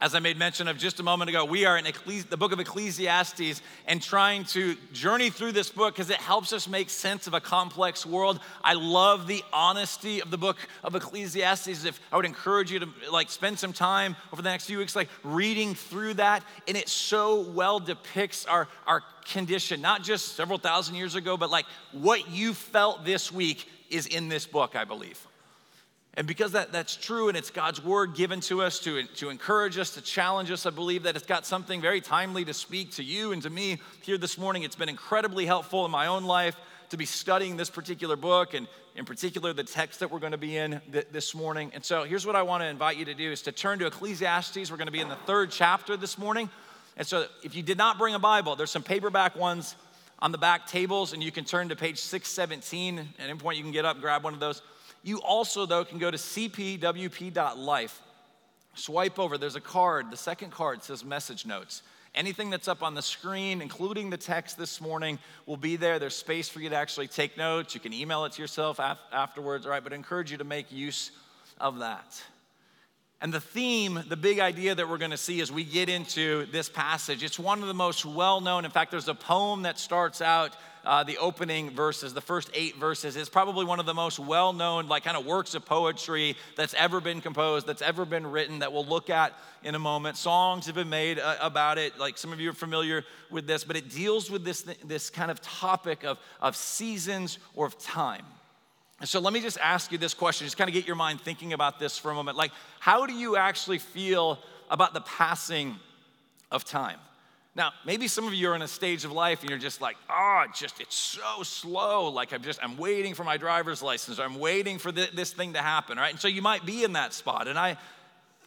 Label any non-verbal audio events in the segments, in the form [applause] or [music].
As I made mention of just a moment ago, we are in Ecclesi- the book of Ecclesiastes and trying to journey through this book because it helps us make sense of a complex world. I love the honesty of the book of Ecclesiastes. If I would encourage you to like spend some time over the next few weeks, like reading through that, and it so well depicts our, our condition, not just several thousand years ago, but like what you felt this week is in this book, I believe. And because that, that's true and it's God's word given to us to, to encourage us, to challenge us, I believe that it's got something very timely to speak to you and to me here this morning. It's been incredibly helpful in my own life to be studying this particular book and in particular the text that we're going to be in th- this morning. And so here's what I want to invite you to do is to turn to Ecclesiastes. We're going to be in the third chapter this morning. And so if you did not bring a Bible, there's some paperback ones on the back tables and you can turn to page 617 at any point you can get up grab one of those. You also, though, can go to cpwp.life. Swipe over, there's a card. The second card says message notes. Anything that's up on the screen, including the text this morning, will be there. There's space for you to actually take notes. You can email it to yourself af- afterwards, all right? But I encourage you to make use of that. And the theme, the big idea that we're going to see as we get into this passage, it's one of the most well known. In fact, there's a poem that starts out uh, the opening verses, the first eight verses. It's probably one of the most well known, like, kind of works of poetry that's ever been composed, that's ever been written, that we'll look at in a moment. Songs have been made uh, about it. Like, some of you are familiar with this, but it deals with this, this kind of topic of, of seasons or of time. So let me just ask you this question, just kind of get your mind thinking about this for a moment. Like, how do you actually feel about the passing of time? Now, maybe some of you are in a stage of life and you're just like, oh, just, it's so slow. Like, I'm just, I'm waiting for my driver's license or I'm waiting for this thing to happen, right? And so you might be in that spot. And I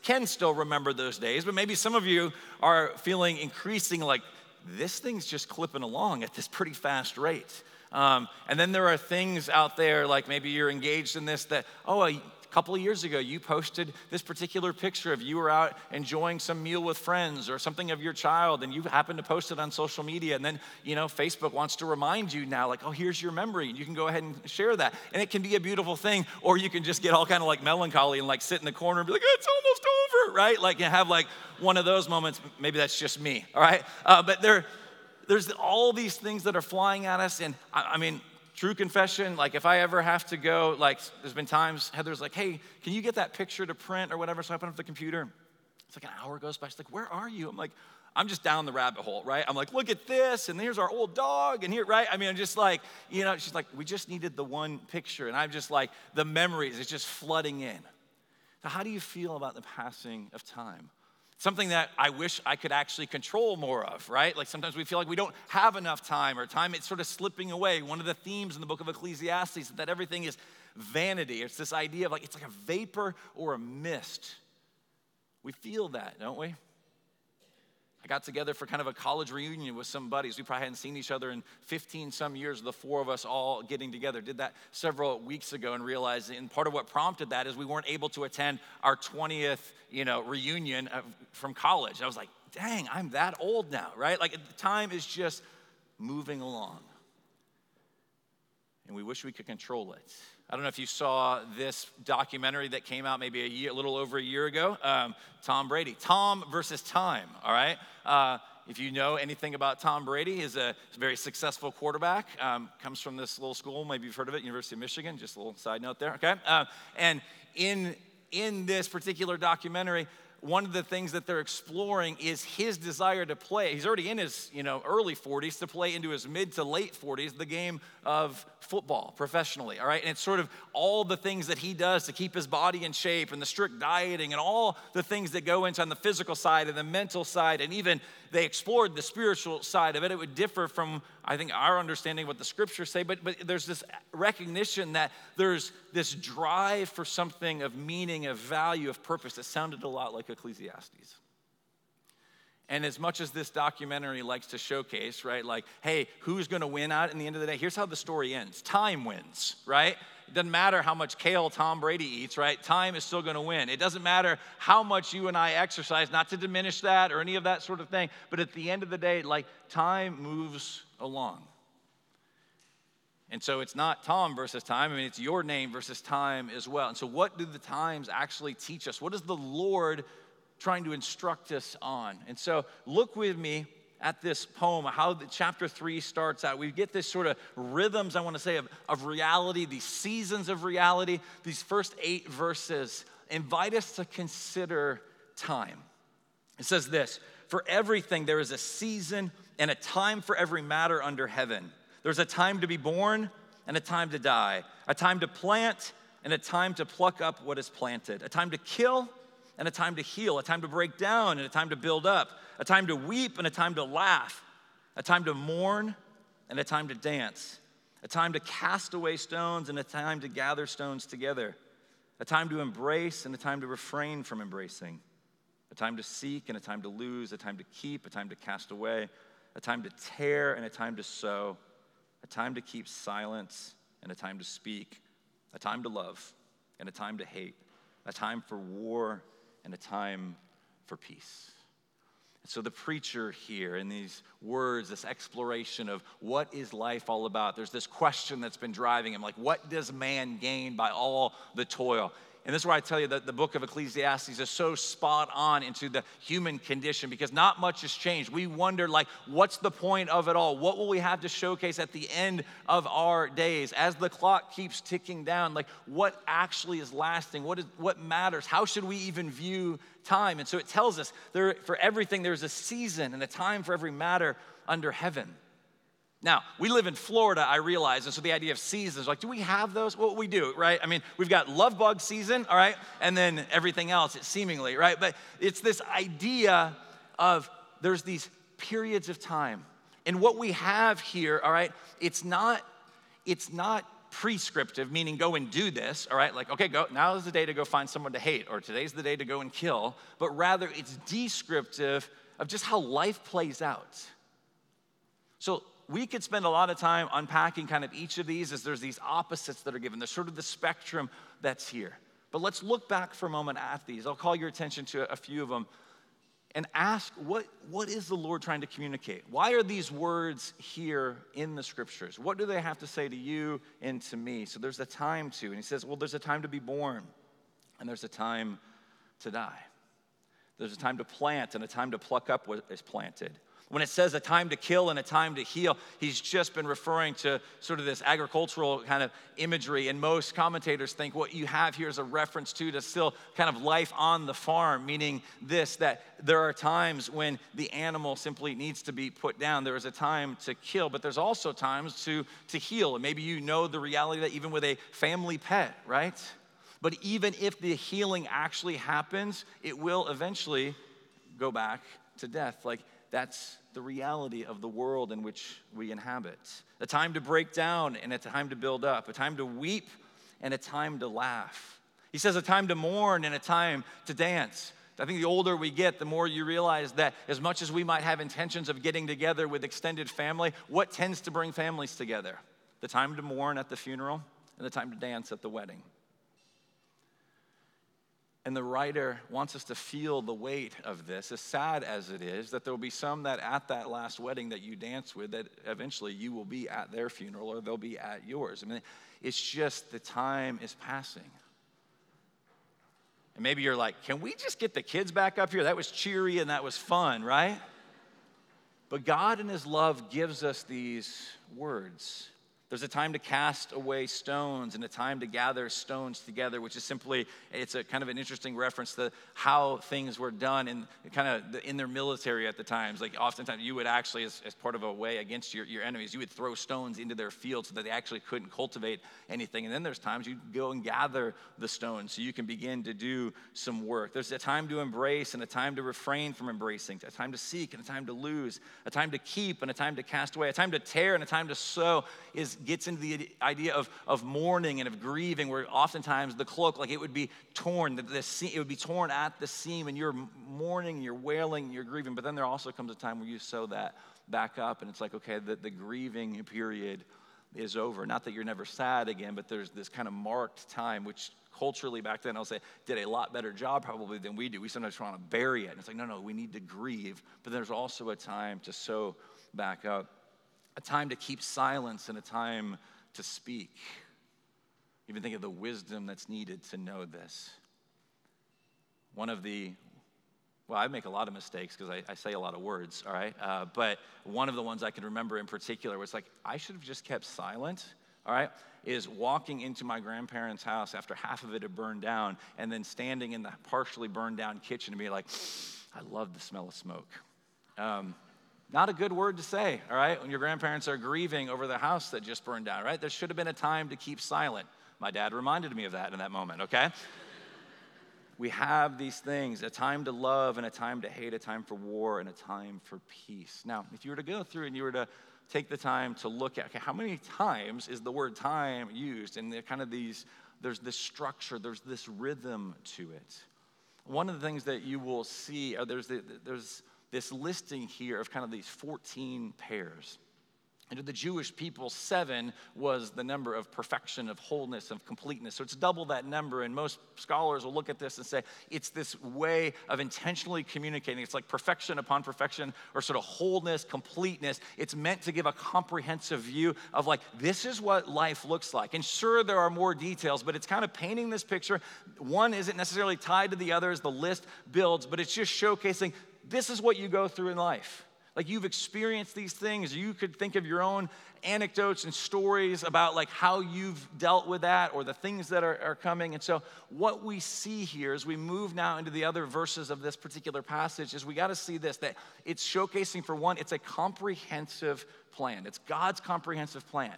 can still remember those days, but maybe some of you are feeling increasing like, this thing's just clipping along at this pretty fast rate. Um, and then there are things out there, like maybe you're engaged in this that, oh, a couple of years ago, you posted this particular picture of you were out enjoying some meal with friends or something of your child, and you happen to post it on social media. And then, you know, Facebook wants to remind you now, like, oh, here's your memory. And you can go ahead and share that. And it can be a beautiful thing, or you can just get all kind of like melancholy and like sit in the corner and be like, it's almost over, right? Like, you have like one of those moments. Maybe that's just me, all right? Uh, but there, there's all these things that are flying at us. And I, I mean, true confession, like if I ever have to go, like there's been times Heather's like, hey, can you get that picture to print or whatever? So I open up the computer. It's like an hour goes by. She's like, where are you? I'm like, I'm just down the rabbit hole, right? I'm like, look at this, and here's our old dog, and here, right? I mean, I'm just like, you know, she's like, we just needed the one picture. And I'm just like, the memories, it's just flooding in. So, how do you feel about the passing of time? Something that I wish I could actually control more of, right? Like sometimes we feel like we don't have enough time or time it's sort of slipping away. One of the themes in the book of Ecclesiastes is that everything is vanity. It's this idea of like it's like a vapor or a mist. We feel that, don't we? I got together for kind of a college reunion with some buddies. We probably hadn't seen each other in 15 some years, the four of us all getting together. Did that several weeks ago and realized, and part of what prompted that is we weren't able to attend our 20th, you know, reunion from college. I was like, dang, I'm that old now, right? Like time is just moving along. And we wish we could control it. I don't know if you saw this documentary that came out maybe a year, a little over a year ago. Um, Tom Brady, Tom versus Time. All right. Uh, if you know anything about Tom Brady, he's a very successful quarterback. Um, comes from this little school, maybe you've heard of it, University of Michigan. Just a little side note there. Okay. Uh, and in in this particular documentary, one of the things that they're exploring is his desire to play. He's already in his, you know, early 40s to play into his mid to late 40s the game of football professionally, all right? And it's sort of all the things that he does to keep his body in shape and the strict dieting and all the things that go into on the physical side and the mental side and even they explored the spiritual side of it. It would differ from, I think, our understanding of what the scriptures say, but, but there's this recognition that there's this drive for something of meaning, of value, of purpose that sounded a lot like Ecclesiastes. And as much as this documentary likes to showcase, right, like, hey, who's gonna win out in the end of the day? Here's how the story ends time wins, right? It doesn't matter how much kale Tom Brady eats, right? Time is still gonna win. It doesn't matter how much you and I exercise, not to diminish that or any of that sort of thing, but at the end of the day, like, time moves along. And so it's not Tom versus time. I mean, it's your name versus time as well. And so, what do the times actually teach us? What does the Lord trying to instruct us on. And so look with me at this poem, how the chapter three starts out. We get this sort of rhythms, I want to say, of, of reality, these seasons of reality. These first eight verses invite us to consider time. It says this For everything there is a season and a time for every matter under heaven. There's a time to be born and a time to die, a time to plant and a time to pluck up what is planted, a time to kill and a time to heal, a time to break down and a time to build up, a time to weep and a time to laugh, a time to mourn and a time to dance, a time to cast away stones and a time to gather stones together, a time to embrace and a time to refrain from embracing, a time to seek and a time to lose, a time to keep, a time to cast away, a time to tear and a time to sew, a time to keep silence and a time to speak, a time to love and a time to hate, a time for war and a time for peace. So, the preacher here, in these words, this exploration of what is life all about, there's this question that's been driving him like, what does man gain by all the toil? And this is why I tell you that the book of Ecclesiastes is so spot on into the human condition because not much has changed. We wonder, like, what's the point of it all? What will we have to showcase at the end of our days? As the clock keeps ticking down, like, what actually is lasting? What, is, what matters? How should we even view time? And so it tells us there, for everything, there's a season and a time for every matter under heaven. Now, we live in Florida, I realize, and so the idea of seasons, like, do we have those? Well, we do, right? I mean, we've got love bug season, all right, and then everything else, it seemingly, right? But it's this idea of there's these periods of time. And what we have here, all right, it's not, it's not prescriptive, meaning go and do this, all right? Like, okay, go, now is the day to go find someone to hate, or today's the day to go and kill, but rather it's descriptive of just how life plays out. So we could spend a lot of time unpacking kind of each of these as there's these opposites that are given. There's sort of the spectrum that's here. But let's look back for a moment at these. I'll call your attention to a few of them and ask what, what is the Lord trying to communicate? Why are these words here in the scriptures? What do they have to say to you and to me? So there's a time to, and he says, well, there's a time to be born, and there's a time to die. There's a time to plant and a time to pluck up what is planted. When it says a time to kill and a time to heal, he's just been referring to sort of this agricultural kind of imagery. And most commentators think what you have here is a reference to to still kind of life on the farm, meaning this that there are times when the animal simply needs to be put down. There is a time to kill, but there's also times to, to heal. And maybe you know the reality that even with a family pet, right? But even if the healing actually happens, it will eventually go back to death. Like that's the reality of the world in which we inhabit. A time to break down and a time to build up, a time to weep and a time to laugh. He says a time to mourn and a time to dance. I think the older we get, the more you realize that as much as we might have intentions of getting together with extended family, what tends to bring families together? The time to mourn at the funeral and the time to dance at the wedding. And the writer wants us to feel the weight of this, as sad as it is, that there will be some that at that last wedding that you dance with, that eventually you will be at their funeral or they'll be at yours. I mean, it's just the time is passing. And maybe you're like, can we just get the kids back up here? That was cheery and that was fun, right? But God in His love gives us these words there's a time to cast away stones and a time to gather stones together, which is simply, it's a kind of an interesting reference to how things were done in kind of the, in their military at the times. Like oftentimes you would actually, as, as part of a way against your, your enemies, you would throw stones into their fields so that they actually couldn't cultivate anything. And then there's times you go and gather the stones so you can begin to do some work. There's a time to embrace and a time to refrain from embracing, a time to seek and a time to lose, a time to keep and a time to cast away, a time to tear and a time to sew is gets into the idea of, of mourning and of grieving, where oftentimes the cloak, like it would be torn, the, the, it would be torn at the seam, and you're mourning, you're wailing, you're grieving. But then there also comes a time where you sew that back up, and it's like, okay, the, the grieving period is over. Not that you're never sad again, but there's this kind of marked time, which culturally back then, I'll say, did a lot better job probably than we do. We sometimes want to bury it. And it's like, no, no, we need to grieve. But there's also a time to sew back up a time to keep silence and a time to speak. Even think of the wisdom that's needed to know this. One of the well, I make a lot of mistakes because I, I, say a lot of words, all right? Uh, but one of the ones I can remember in particular was like, I should have just kept silent, all right? Is walking into my grandparents' house after half of it had burned down and then standing in the partially burned down kitchen and be like, I love the smell of smoke. Um, not a good word to say, all right, when your grandparents are grieving over the house that just burned down, right? There should have been a time to keep silent. My dad reminded me of that in that moment, okay? we have these things a time to love and a time to hate, a time for war and a time for peace. Now, if you were to go through and you were to take the time to look at okay, how many times is the word time used, and kind of these, there's this structure, there's this rhythm to it. One of the things that you will see, uh, there's, the, there's this listing here of kind of these 14 pairs. And to the Jewish people, seven was the number of perfection, of wholeness, of completeness. So it's double that number. And most scholars will look at this and say it's this way of intentionally communicating. It's like perfection upon perfection, or sort of wholeness, completeness. It's meant to give a comprehensive view of like, this is what life looks like. And sure, there are more details, but it's kind of painting this picture. One isn't necessarily tied to the other as the list builds, but it's just showcasing this is what you go through in life. Like you've experienced these things. You could think of your own anecdotes and stories about like how you've dealt with that or the things that are, are coming. And so what we see here as we move now into the other verses of this particular passage is we got to see this that it's showcasing for one, it's a comprehensive plan. It's God's comprehensive plan.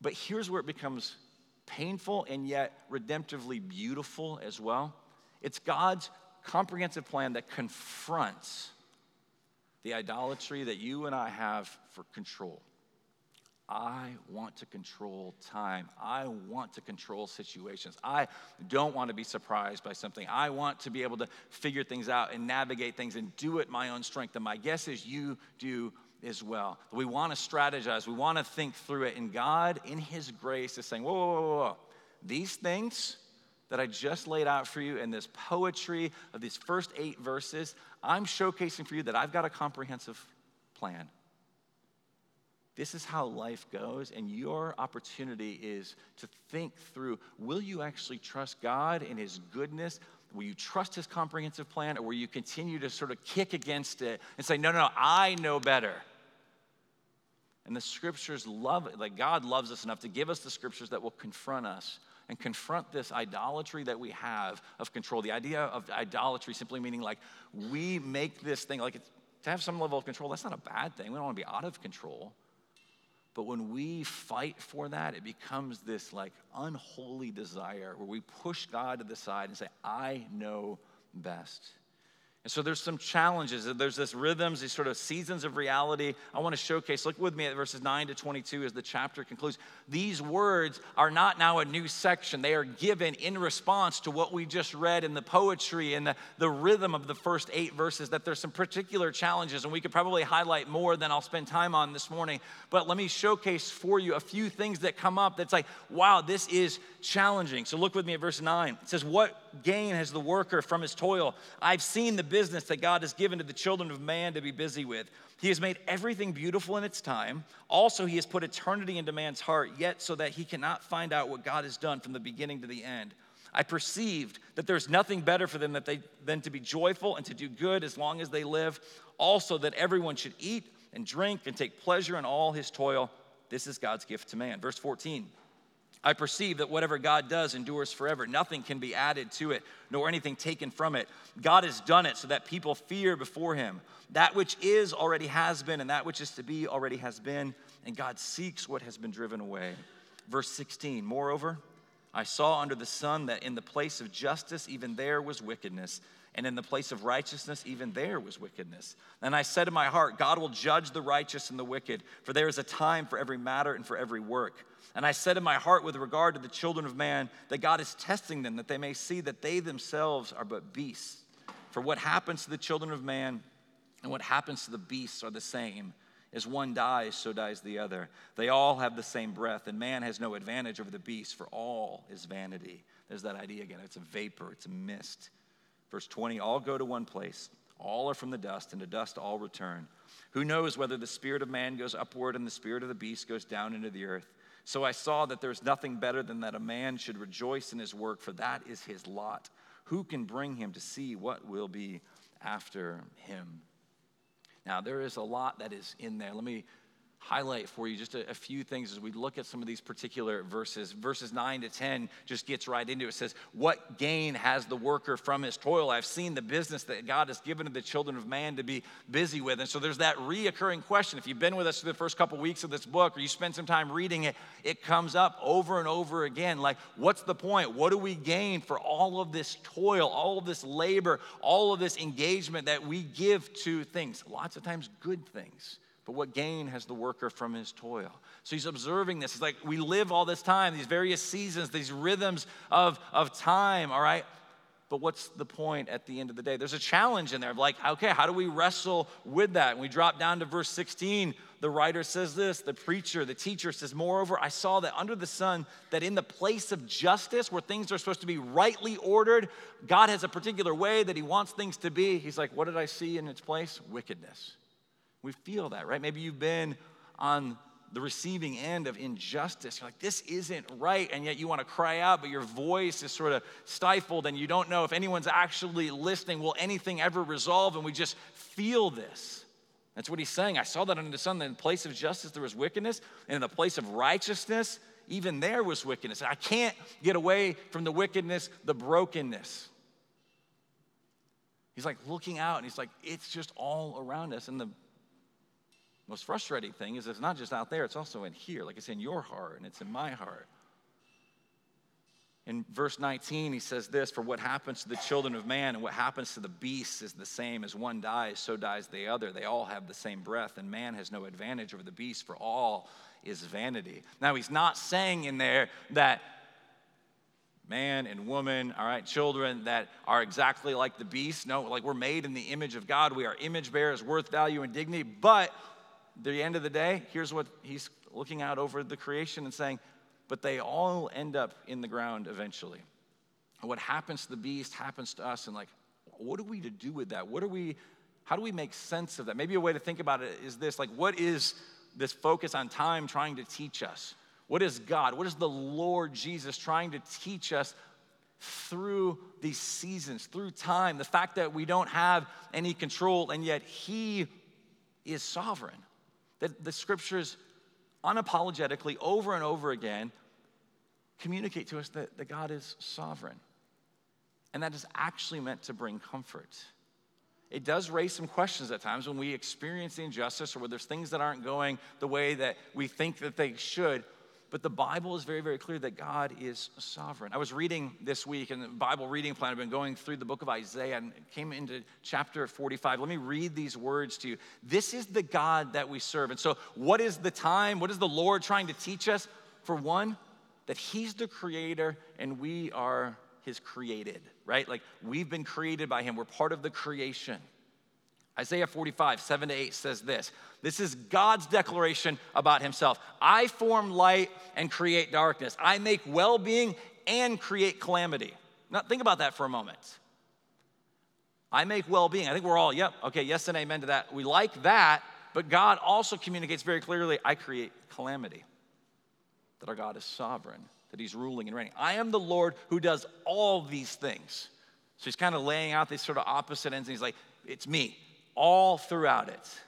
But here's where it becomes painful and yet redemptively beautiful as well. It's God's comprehensive plan that confronts the idolatry that you and I have for control. I want to control time. I want to control situations. I don't want to be surprised by something. I want to be able to figure things out and navigate things and do it my own strength. And my guess is you do as well. We want to strategize. We want to think through it. And God, in His grace, is saying, whoa, whoa, whoa, whoa. These things that I just laid out for you in this poetry of these first eight verses, I'm showcasing for you that I've got a comprehensive plan. This is how life goes, and your opportunity is to think through will you actually trust God and His goodness? Will you trust His comprehensive plan, or will you continue to sort of kick against it and say, no, no, no I know better? And the scriptures love. Like God loves us enough to give us the scriptures that will confront us and confront this idolatry that we have of control. The idea of idolatry simply meaning like we make this thing, like to have some level of control, that's not a bad thing. We don't want to be out of control. But when we fight for that, it becomes this like unholy desire where we push God to the side and say, I know best. And so there's some challenges. There's this rhythms, these sort of seasons of reality. I want to showcase. Look with me at verses 9 to 22 as the chapter concludes. These words are not now a new section. They are given in response to what we just read in the poetry and the, the rhythm of the first eight verses, that there's some particular challenges, and we could probably highlight more than I'll spend time on this morning. But let me showcase for you a few things that come up that's like, wow, this is challenging. So look with me at verse 9. It says, What gain has the worker from his toil? I've seen the business that God has given to the children of man to be busy with. He has made everything beautiful in its time. Also, he has put eternity into man's heart, yet so that he cannot find out what God has done from the beginning to the end. I perceived that there's nothing better for them that they, than to be joyful and to do good as long as they live. Also, that everyone should eat and drink and take pleasure in all his toil. This is God's gift to man. Verse 14. I perceive that whatever God does endures forever. Nothing can be added to it, nor anything taken from it. God has done it so that people fear before him. That which is already has been, and that which is to be already has been, and God seeks what has been driven away. Verse 16 Moreover, I saw under the sun that in the place of justice, even there was wickedness, and in the place of righteousness, even there was wickedness. And I said in my heart, God will judge the righteous and the wicked, for there is a time for every matter and for every work. And I said in my heart, with regard to the children of man, that God is testing them, that they may see that they themselves are but beasts. For what happens to the children of man and what happens to the beasts are the same. As one dies, so dies the other. They all have the same breath, and man has no advantage over the beast, for all is vanity. There's that idea again. It's a vapor, it's a mist. Verse 20 all go to one place, all are from the dust, and to dust all return. Who knows whether the spirit of man goes upward and the spirit of the beast goes down into the earth? So I saw that there's nothing better than that a man should rejoice in his work, for that is his lot. Who can bring him to see what will be after him? Now, there is a lot that is in there. Let me highlight for you just a, a, few things as we look at some of these particular verses. Verses 9 to 10 just gets right into it. It says, What gain has the worker from his toil? I've seen the business that God has given to the children of man to be busy with. And so there's that reoccurring question. If you've been with us for the first couple weeks of this book or you spend some time reading it, it comes up over and over again. Like, what's the point? What do we gain for all of this toil, all of this labor, all of this engagement that we give to things? Lots of times, good things. But what gain has the worker from his toil? So he's observing this. He's like, we live all this time, these various seasons, these rhythms of, of time, all right? But what's the point at the end of the day? There's a challenge in there of like, okay, how do we wrestle with that? And we drop down to verse 16. The writer says this, the preacher, the teacher says, Moreover, I saw that under the sun, that in the place of justice, where things are supposed to be rightly ordered, God has a particular way that He wants things to be. He's like, What did I see in its place? Wickedness. We feel that, right? Maybe you've been on the receiving end of injustice. You're like, this isn't right. And yet you want to cry out, but your voice is sort of stifled and you don't know if anyone's actually listening. Will anything ever resolve? And we just feel this. That's what he's saying. I saw that under the sun. That in the place of justice, there was wickedness. And in the place of righteousness, even there was wickedness. I can't get away from the wickedness, the brokenness. He's like looking out and he's like, it's just all around us. And the most frustrating thing is it's not just out there, it's also in here. Like it's in your heart and it's in my heart. In verse 19, he says this For what happens to the children of man and what happens to the beasts is the same. As one dies, so dies the other. They all have the same breath, and man has no advantage over the beast, for all is vanity. Now, he's not saying in there that man and woman, all right, children that are exactly like the beast. No, like we're made in the image of God. We are image bearers, worth, value, and dignity. But the end of the day, here's what he's looking out over the creation and saying, but they all end up in the ground eventually. what happens to the beast happens to us, and like, what are we to do with that? What are we, how do we make sense of that? Maybe a way to think about it is this like, what is this focus on time trying to teach us? What is God? What is the Lord Jesus trying to teach us through these seasons, through time? The fact that we don't have any control, and yet He is sovereign. That the scriptures unapologetically, over and over again, communicate to us that, that God is sovereign. And that is actually meant to bring comfort. It does raise some questions at times when we experience the injustice or when there's things that aren't going the way that we think that they should. But the Bible is very, very clear that God is sovereign. I was reading this week in the Bible reading plan. I've been going through the book of Isaiah and came into chapter 45. Let me read these words to you. This is the God that we serve. And so, what is the time? What is the Lord trying to teach us? For one, that He's the creator and we are His created, right? Like we've been created by Him, we're part of the creation. Isaiah 45, 7 to 8 says this. This is God's declaration about himself. I form light and create darkness. I make well being and create calamity. Now, think about that for a moment. I make well being. I think we're all, yep, okay, yes and amen to that. We like that, but God also communicates very clearly I create calamity. That our God is sovereign, that he's ruling and reigning. I am the Lord who does all these things. So he's kind of laying out these sort of opposite ends, and he's like, it's me all throughout it.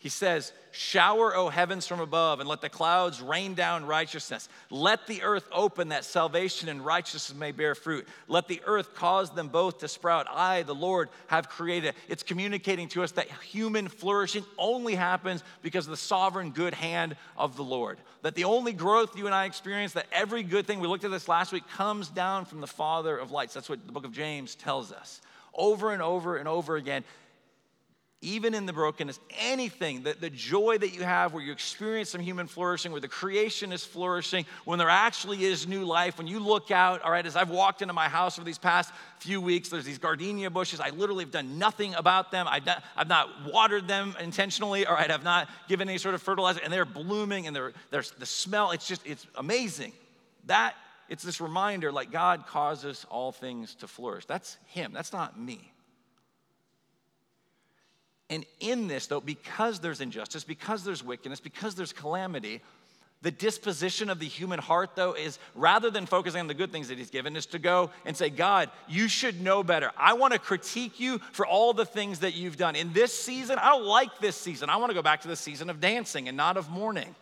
He says, Shower, O heavens, from above, and let the clouds rain down righteousness. Let the earth open that salvation and righteousness may bear fruit. Let the earth cause them both to sprout. I, the Lord, have created. It's communicating to us that human flourishing only happens because of the sovereign good hand of the Lord. That the only growth you and I experience, that every good thing, we looked at this last week, comes down from the Father of lights. That's what the book of James tells us over and over and over again even in the brokenness, anything, that the joy that you have where you experience some human flourishing, where the creation is flourishing, when there actually is new life, when you look out, all right, as I've walked into my house over these past few weeks, there's these gardenia bushes. I literally have done nothing about them. I've not, I've not watered them intentionally, all right, I've not given any sort of fertilizer, and they're blooming and they're, they're, the smell, it's just, it's amazing. That, it's this reminder like God causes all things to flourish. That's Him, that's not me. And in this, though, because there's injustice, because there's wickedness, because there's calamity, The disposition of the human heart, though, is rather than focusing on the good things that He's given, is to go and say, God, you should know better. I want to critique you for all the things that you've done. In this season, I don't like this season. I want to go back to the season of dancing and not of mourning.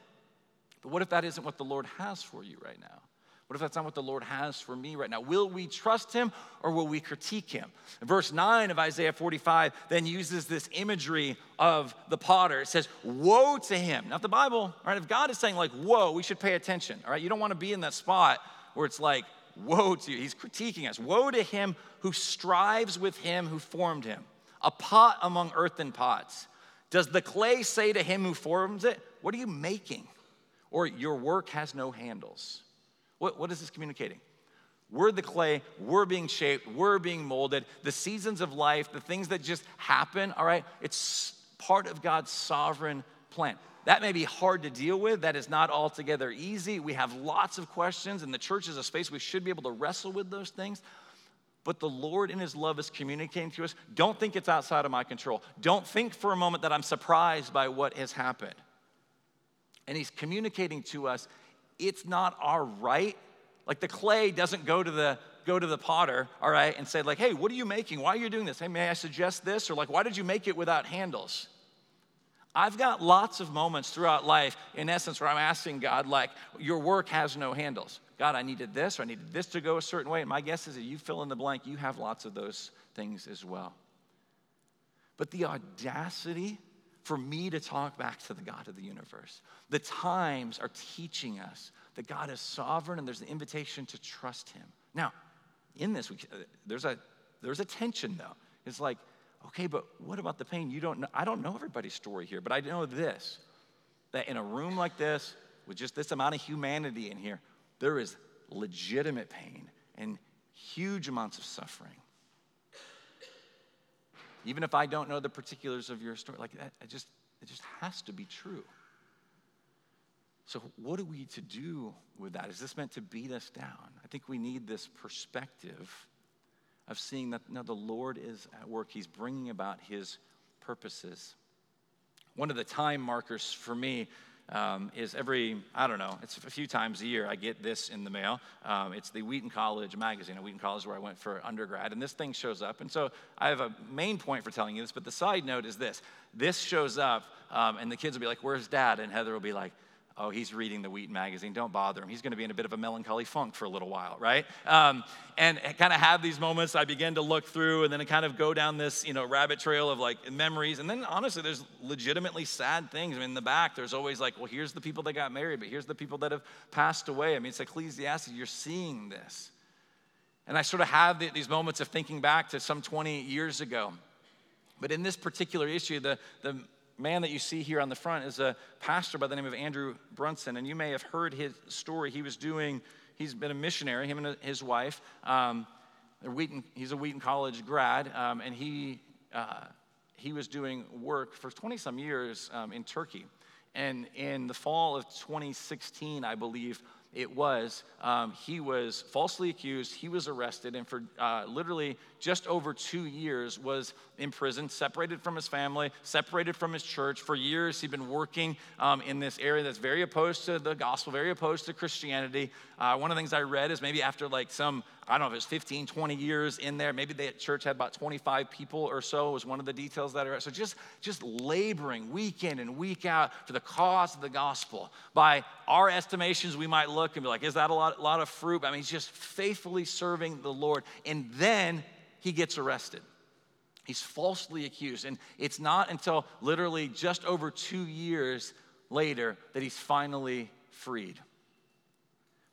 But what if that isn't what the Lord has for you right now? What if that's not what the Lord has for me right now? Will we trust him or will we critique him? Verse 9 of Isaiah 45 then uses this imagery of the potter. It says, Woe to him. Not the Bible, right? If God is saying, like, whoa, we should pay attention, all right? You don't want to be in that spot where it's like, woe to you. He's critiquing us. Woe to him who strives with him who formed him, a pot among earthen pots. Does the clay say to him who forms it, What are you making? Or your work has no handles. What, what is this communicating? We're the clay, we're being shaped, we're being molded. The seasons of life, the things that just happen, all right, it's part of God's sovereign plan. That may be hard to deal with. That is not altogether easy. We have lots of questions, and the church is a space we should be able to wrestle with those things. But the Lord in His love is communicating to us. Don't think it's outside of my control. Don't think for a moment that I'm surprised by what has happened. And He's communicating to us it's not our right. Like the clay doesn't go to the go to the potter, all right, and say like, "Hey, what are you making? Why are you doing this? Hey, may I suggest this?" Or like, "Why did you make it without handles?" I've got lots of moments throughout life, in essence, where I'm asking God, like, your work has no handles. God, I needed this, or I needed this to go a certain way. And my guess is that you fill in the blank, you have lots of those things as well. But the audacity for me to talk back to the God of the universe. The times are teaching us that God is sovereign and there's an invitation to trust him. Now, in this, we, uh, there's, a, there's a tension though. It's like, okay, but what about the pain? You don't know, I don't know everybody's story here, but I know this that in a room like this, with just this amount of humanity in here, there is legitimate pain and huge amounts of suffering even if I don't know the particulars of your story. Like, it just, it just has to be true. So, what are we to do with that? Is this meant to beat us down? I think we need this perspective of seeing that now the Lord is at work. He's bringing about His purposes. One of the time markers for me um, is every, I don't know, it's a few times a year I get this in the mail. Um, it's the Wheaton College magazine. At Wheaton College, where I went for undergrad, and this thing shows up. And so I have a main point for telling you this, but the side note is this this shows up, um, and the kids will be like, Where's dad? And Heather will be like, oh, he's reading the Wheaton magazine. Don't bother him. He's going to be in a bit of a melancholy funk for a little while, right? Um, and kind of have these moments. I begin to look through and then I kind of go down this, you know, rabbit trail of like memories. And then honestly, there's legitimately sad things. I mean, in the back, there's always like, well, here's the people that got married, but here's the people that have passed away. I mean, it's Ecclesiastes. You're seeing this. And I sort of have these moments of thinking back to some 20 years ago. But in this particular issue, the, the man that you see here on the front is a pastor by the name of Andrew Brunson, and you may have heard his story. He was doing, he's been a missionary, him and his wife. Um, Wheaton, he's a Wheaton College grad, um, and he, uh, he was doing work for 20 some years um, in Turkey. And in the fall of 2016, I believe, it was, um, he was falsely accused. He was arrested, and for uh, literally just over two years was in prison, separated from his family, separated from his church. For years, he'd been working um, in this area that's very opposed to the gospel, very opposed to Christianity. Uh, one of the things I read is maybe after like some I don't know if it was 15, 20 years in there. Maybe the church had about 25 people or so, was one of the details that are. So just, just laboring week in and week out for the cause of the gospel. By our estimations, we might look and be like, is that a lot, lot of fruit? I mean, he's just faithfully serving the Lord. And then he gets arrested. He's falsely accused. And it's not until literally just over two years later that he's finally freed.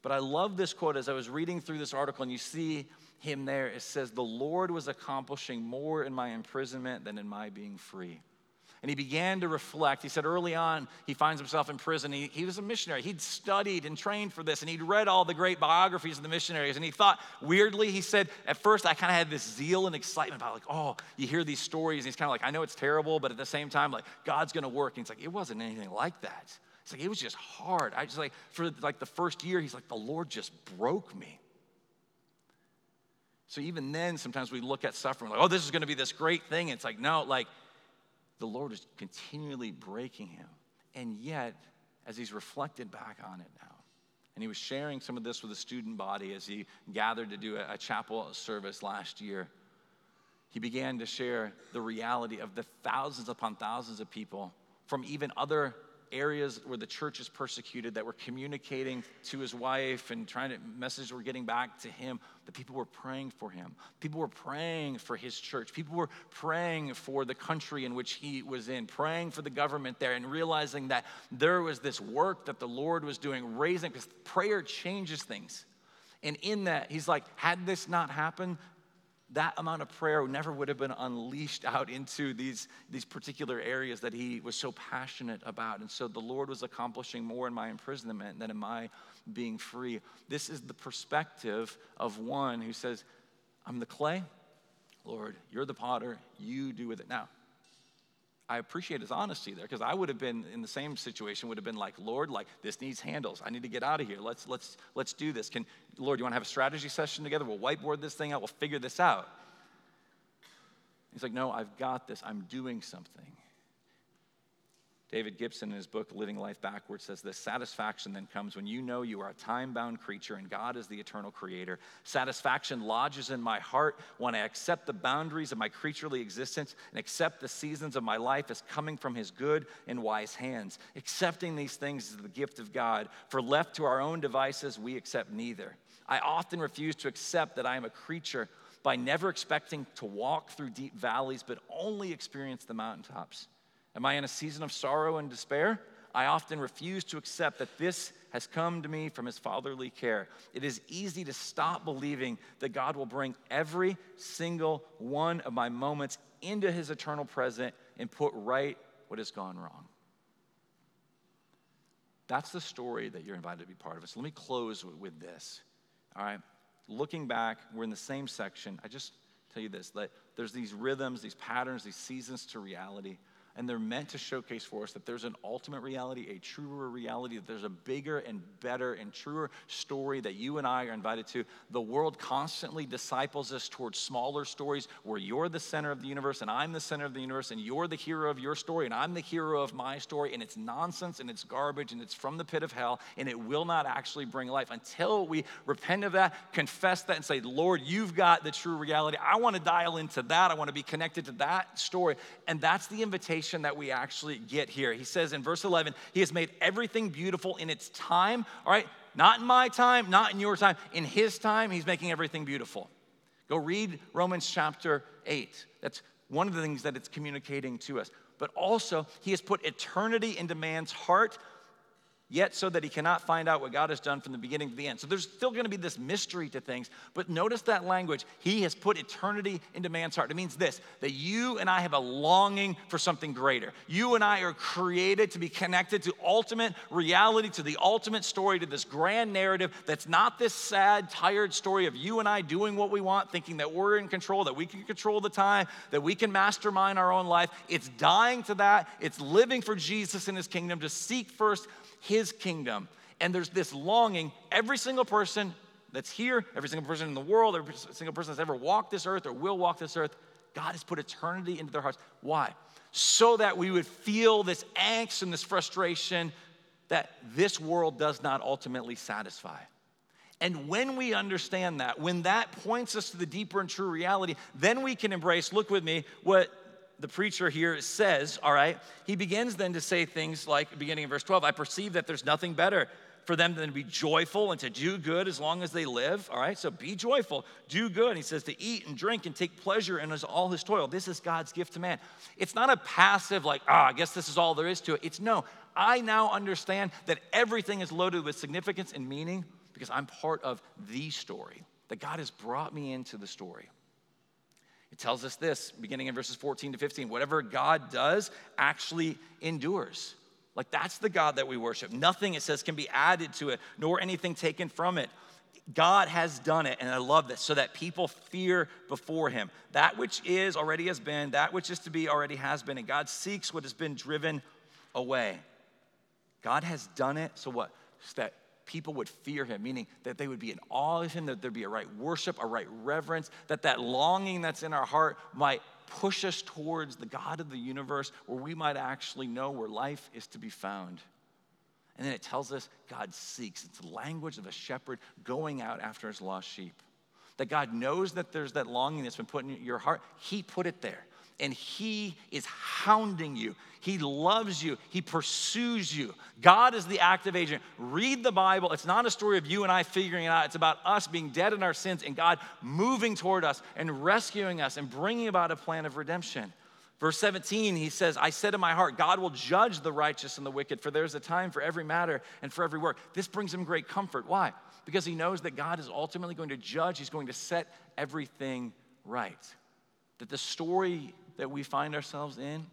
But I love this quote as I was reading through this article, and you see him there. It says, The Lord was accomplishing more in my imprisonment than in my being free. And he began to reflect. He said early on, he finds himself in prison. He, he was a missionary. He'd studied and trained for this, and he'd read all the great biographies of the missionaries. And he thought, weirdly, he said, at first I kind of had this zeal and excitement about, like, oh, you hear these stories. And he's kind of like, I know it's terrible, but at the same time, like, God's going to work. And he's like, it wasn't anything like that. It's like, it was just hard. I just like, for like the first year, he's like, the Lord just broke me. So even then, sometimes we look at suffering like, oh, this is going to be this great thing. It's like, no, like the Lord is continually breaking him. And yet, as he's reflected back on it now. And he was sharing some of this with the student body as he gathered to do a, a chapel service last year. He began to share the reality of the thousands upon thousands of people from even other areas where the church is persecuted that were communicating to his wife and trying to messages were getting back to him the people were praying for him. People were praying for his church. People were praying for the country in which he was in praying for the government there and realizing that there was this work that the lord was doing raising because prayer changes things. And in that he's like had this not happened that amount of prayer never would have been unleashed out into these, these particular areas that he was so passionate about. And so the Lord was accomplishing more in my imprisonment than in my being free. This is the perspective of one who says, I'm the clay, Lord, you're the potter, you do with it. Now, I appreciate his honesty there because I would have been in the same situation, would have been like, Lord, like this needs handles. I need to get out of here. Let's let's let's do this. Can Lord, you want to have a strategy session together? We'll whiteboard this thing out, we'll figure this out. He's like, No, I've got this. I'm doing something. David Gibson, in his book Living Life Backwards, says this satisfaction then comes when you know you are a time bound creature and God is the eternal creator. Satisfaction lodges in my heart when I accept the boundaries of my creaturely existence and accept the seasons of my life as coming from his good and wise hands. Accepting these things is the gift of God, for left to our own devices, we accept neither. I often refuse to accept that I am a creature by never expecting to walk through deep valleys, but only experience the mountaintops. Am I in a season of sorrow and despair? I often refuse to accept that this has come to me from his fatherly care. It is easy to stop believing that God will bring every single one of my moments into his eternal present and put right what has gone wrong. That's the story that you're invited to be part of. So let me close with this. All right. Looking back, we're in the same section. I just tell you this that there's these rhythms, these patterns, these seasons to reality and they're meant to showcase for us that there's an ultimate reality, a truer reality, that there's a bigger and better and truer story that you and I are invited to. The world constantly disciples us towards smaller stories where you're the center of the universe and I'm the center of the universe and you're the hero of your story and I'm the hero of my story and it's nonsense and it's garbage and it's from the pit of hell and it will not actually bring life until we repent of that, confess that and say, Lord, you've got the true reality. I want to dial into that. I want to be connected to that story. And that's the invitation invitation that we actually get here. He says in verse 11, He has made everything beautiful in its time, all right? Not in my time, not in your time. In His time, He's making everything beautiful. Go read Romans chapter 8. That's one of the things that it's communicating to us. But also, He has put eternity into man's heart yet so that he cannot find out what God has done from the beginning to the end. So there's still going to be this mystery to things, but notice that language. He has put eternity into man's heart. It means this that you and I have a longing for something greater. You and I are created to be connected to ultimate reality, to the ultimate story, to this grand narrative that's not this sad, tired story of you and I doing what we want, thinking that we're in control, that we can control the time, that we can mastermind our own life. It's dying to that, it's living for Jesus and his kingdom, to seek first his kingdom. And there's this longing, every single person that's here, every single person in the world, every single person that's ever walked this earth or will walk this earth, God has put eternity into their hearts. Why? So that we would feel this angst and this frustration that this world does not ultimately satisfy. And when we understand that, when that points us to the deeper and true reality, then we can embrace, look with me, what the preacher here says, all right, he begins then to say things like, beginning in verse 12, I perceive that there's nothing better for them than to be joyful and to do good as long as they live. All right, so be joyful, do good. He says to eat and drink and take pleasure in all his toil. This is God's gift to man. It's not a passive, like, ah, oh, I guess this is all there is to it. It's no, I now understand that everything is loaded with significance and meaning because I'm part of the story, that God has brought me into the story. It tells us this, beginning in verses 14 to 15 whatever God does actually endures. Like that's the God that we worship. Nothing, it says, can be added to it, nor anything taken from it. God has done it, and I love this, so that people fear before him. That which is already has been, that which is to be already has been, and God seeks what has been driven away. God has done it, so what? So that people would fear him, meaning that they would be in awe of him, that there'd be a right worship, a right reverence, that that longing that's in our heart might push us towards the God of the universe where we might actually know where life is to be found. And then it tells us God seeks. It's the language of a shepherd going out after his lost sheep. That God knows that there's that longing that's been put in your heart. He put it there. And He is hounding you. He loves you. He pursues you. God is the active agent. Read the Bible. It's not a story of you and I figuring it out. It's about us being dead in our sins and God moving toward us and rescuing us and bringing about a plan of redemption. Verse 17, he says, I said in my heart, God will judge the righteous and the wicked, for there's a time for every matter and for every work. This brings him great comfort. Why? Because he knows that God is ultimately going to judge, he's going to set everything right. That the story that we find ourselves in,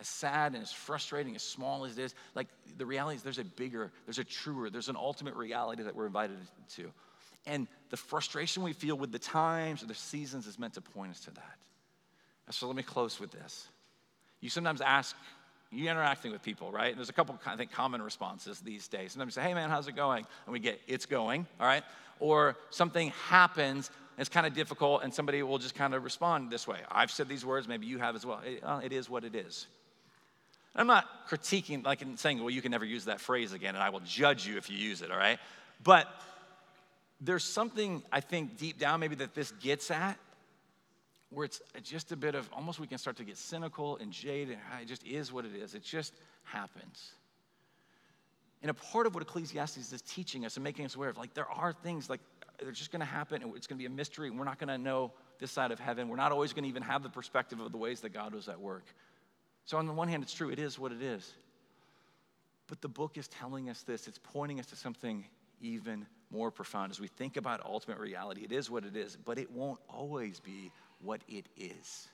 as sad and as frustrating, as small as it is, like the reality is there's a bigger, there's a truer, there's an ultimate reality that we're invited to. And the frustration we feel with the times or the seasons is meant to point us to that. So let me close with this. You sometimes ask, you interacting with people, right? And there's a couple, I think, common responses these days. Sometimes you say, hey man, how's it going? And we get, it's going, all right? Or something happens, it's kind of difficult, and somebody will just kind of respond this way. I've said these words, maybe you have as well. It, uh, it is what it is. I'm not critiquing, like and saying, well, you can never use that phrase again, and I will judge you if you use it, all right? But there's something I think deep down maybe that this gets at where it's just a bit of almost we can start to get cynical and jaded. It just is what it is, it just happens. And a part of what Ecclesiastes is teaching us and making us aware of, like, there are things like they're just going to happen it's going to be a mystery we're not going to know this side of heaven. We're not always going to even have the perspective of the ways that God was at work. So, on the one hand, it's true, it is what it is. But the book is telling us this, it's pointing us to something even more profound. As we think about ultimate reality, it is what it is, but it won't always be what it is.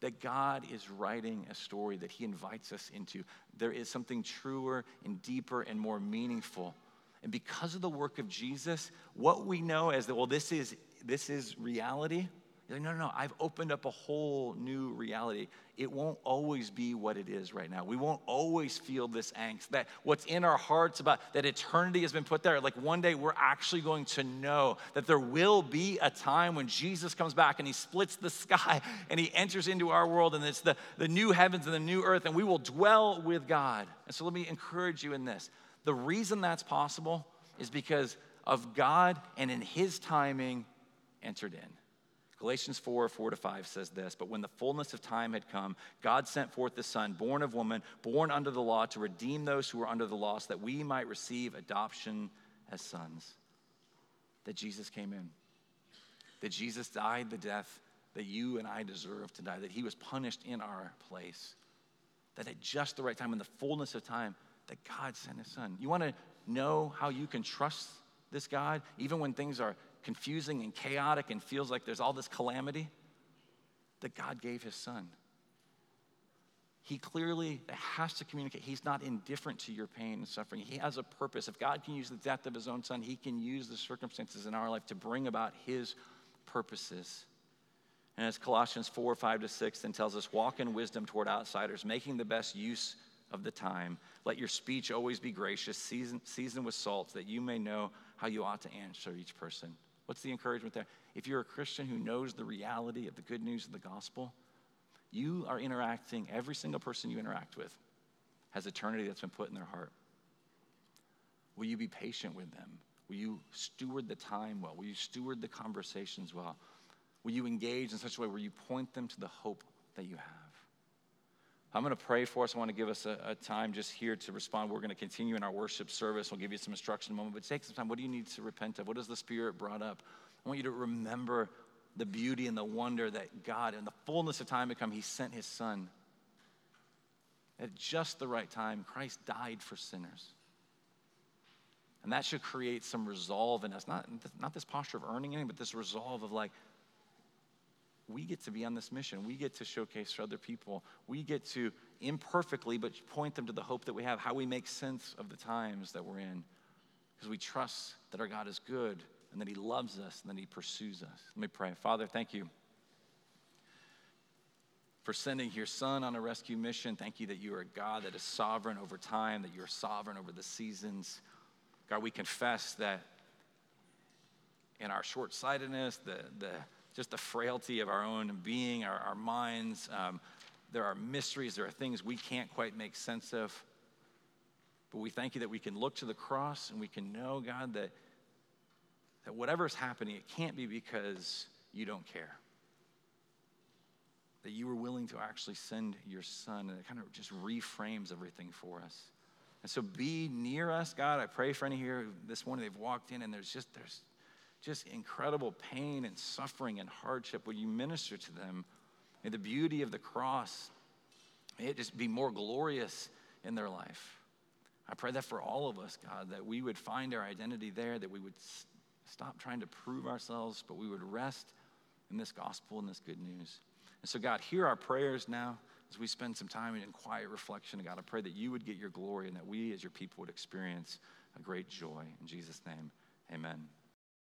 That God is writing a story that He invites us into. There is something truer and deeper and more meaningful and because of the work of Jesus, what we know as that, well, this is, this is reality. Like, no, no, no, I've opened up a whole new reality. It won't always be what it is right now. We won't always feel this angst. That what's in our hearts about that eternity has been put there. Like one day we're actually going to know that there will be a time when Jesus comes back and he splits the sky [laughs] and he enters into our world and it's the, the new heavens and the new earth and we will dwell with God. And so let me encourage you in this the reason that's possible is because of God and in His timing entered in. Galatians 4 4 to 5 says this But when the fullness of time had come, God sent forth the Son, born of woman, born under the law, to redeem those who were under the law, so that we might receive adoption as sons. That Jesus came in, that Jesus died the death that you and I deserve to die, that he was punished in our place, that at just the right time, in the fullness of time, that God sent his son. You want to know how you can trust this God, even when things are confusing and chaotic and feels like there's all this calamity? That God gave his son. He clearly has to communicate. He's not indifferent to your pain and suffering. He has a purpose. If God can use the death of his own son, he can use the circumstances in our life to bring about his purposes. And as Colossians 4 5 to 6 then tells us, walk in wisdom toward outsiders, making the best use of the time. Let your speech always be gracious, seasoned, seasoned with salt, that you may know how you ought to answer each person. What's the encouragement there? If you're a Christian who knows the reality of the good news of the gospel, you are interacting, every single person you interact with has eternity that's been put in their heart. Will you be patient with them? Will you steward the time well? Will you steward the conversations well? Will you engage in such a way where you point them to the hope that you have? I'm going to pray for us. I want to give us a, a, time just here to respond. We're going to continue in our worship service. We'll give you some instruction in a moment, but take some time. What do you need to repent of? What has the Spirit brought up? I want you to remember the beauty and the wonder that God, in the fullness of time to come, He sent His Son. At just the right time, Christ died for sinners. And that should create some resolve in us. Not, not this posture of earning anything, but this resolve of like, we get to be on this mission. We get to showcase for other people. We get to imperfectly, but point them to the hope that we have, how we make sense of the times that we're in. Because we trust that our God is good and that He loves us and that He pursues us. Let me pray. Father, thank you for sending your Son on a rescue mission. Thank you that you are a God that is sovereign over time, that you are sovereign over the seasons. God, we confess that in our short sightedness, the, the just the frailty of our own being, our, our minds. Um, there are mysteries, there are things we can't quite make sense of. But we thank you that we can look to the cross and we can know, God, that, that whatever's happening, it can't be because you don't care. That you were willing to actually send your son, and it kind of just reframes everything for us. And so be near us, God. I pray for any here this morning they've walked in and there's just there's just incredible pain and suffering and hardship. Would you minister to them? May the beauty of the cross, may it just be more glorious in their life. I pray that for all of us, God, that we would find our identity there, that we would stop trying to prove ourselves, but we would rest in this gospel and this good news. And so, God, hear our prayers now as we spend some time in quiet reflection. God, I pray that you would get your glory and that we as your people would experience a great joy. In Jesus' name, amen.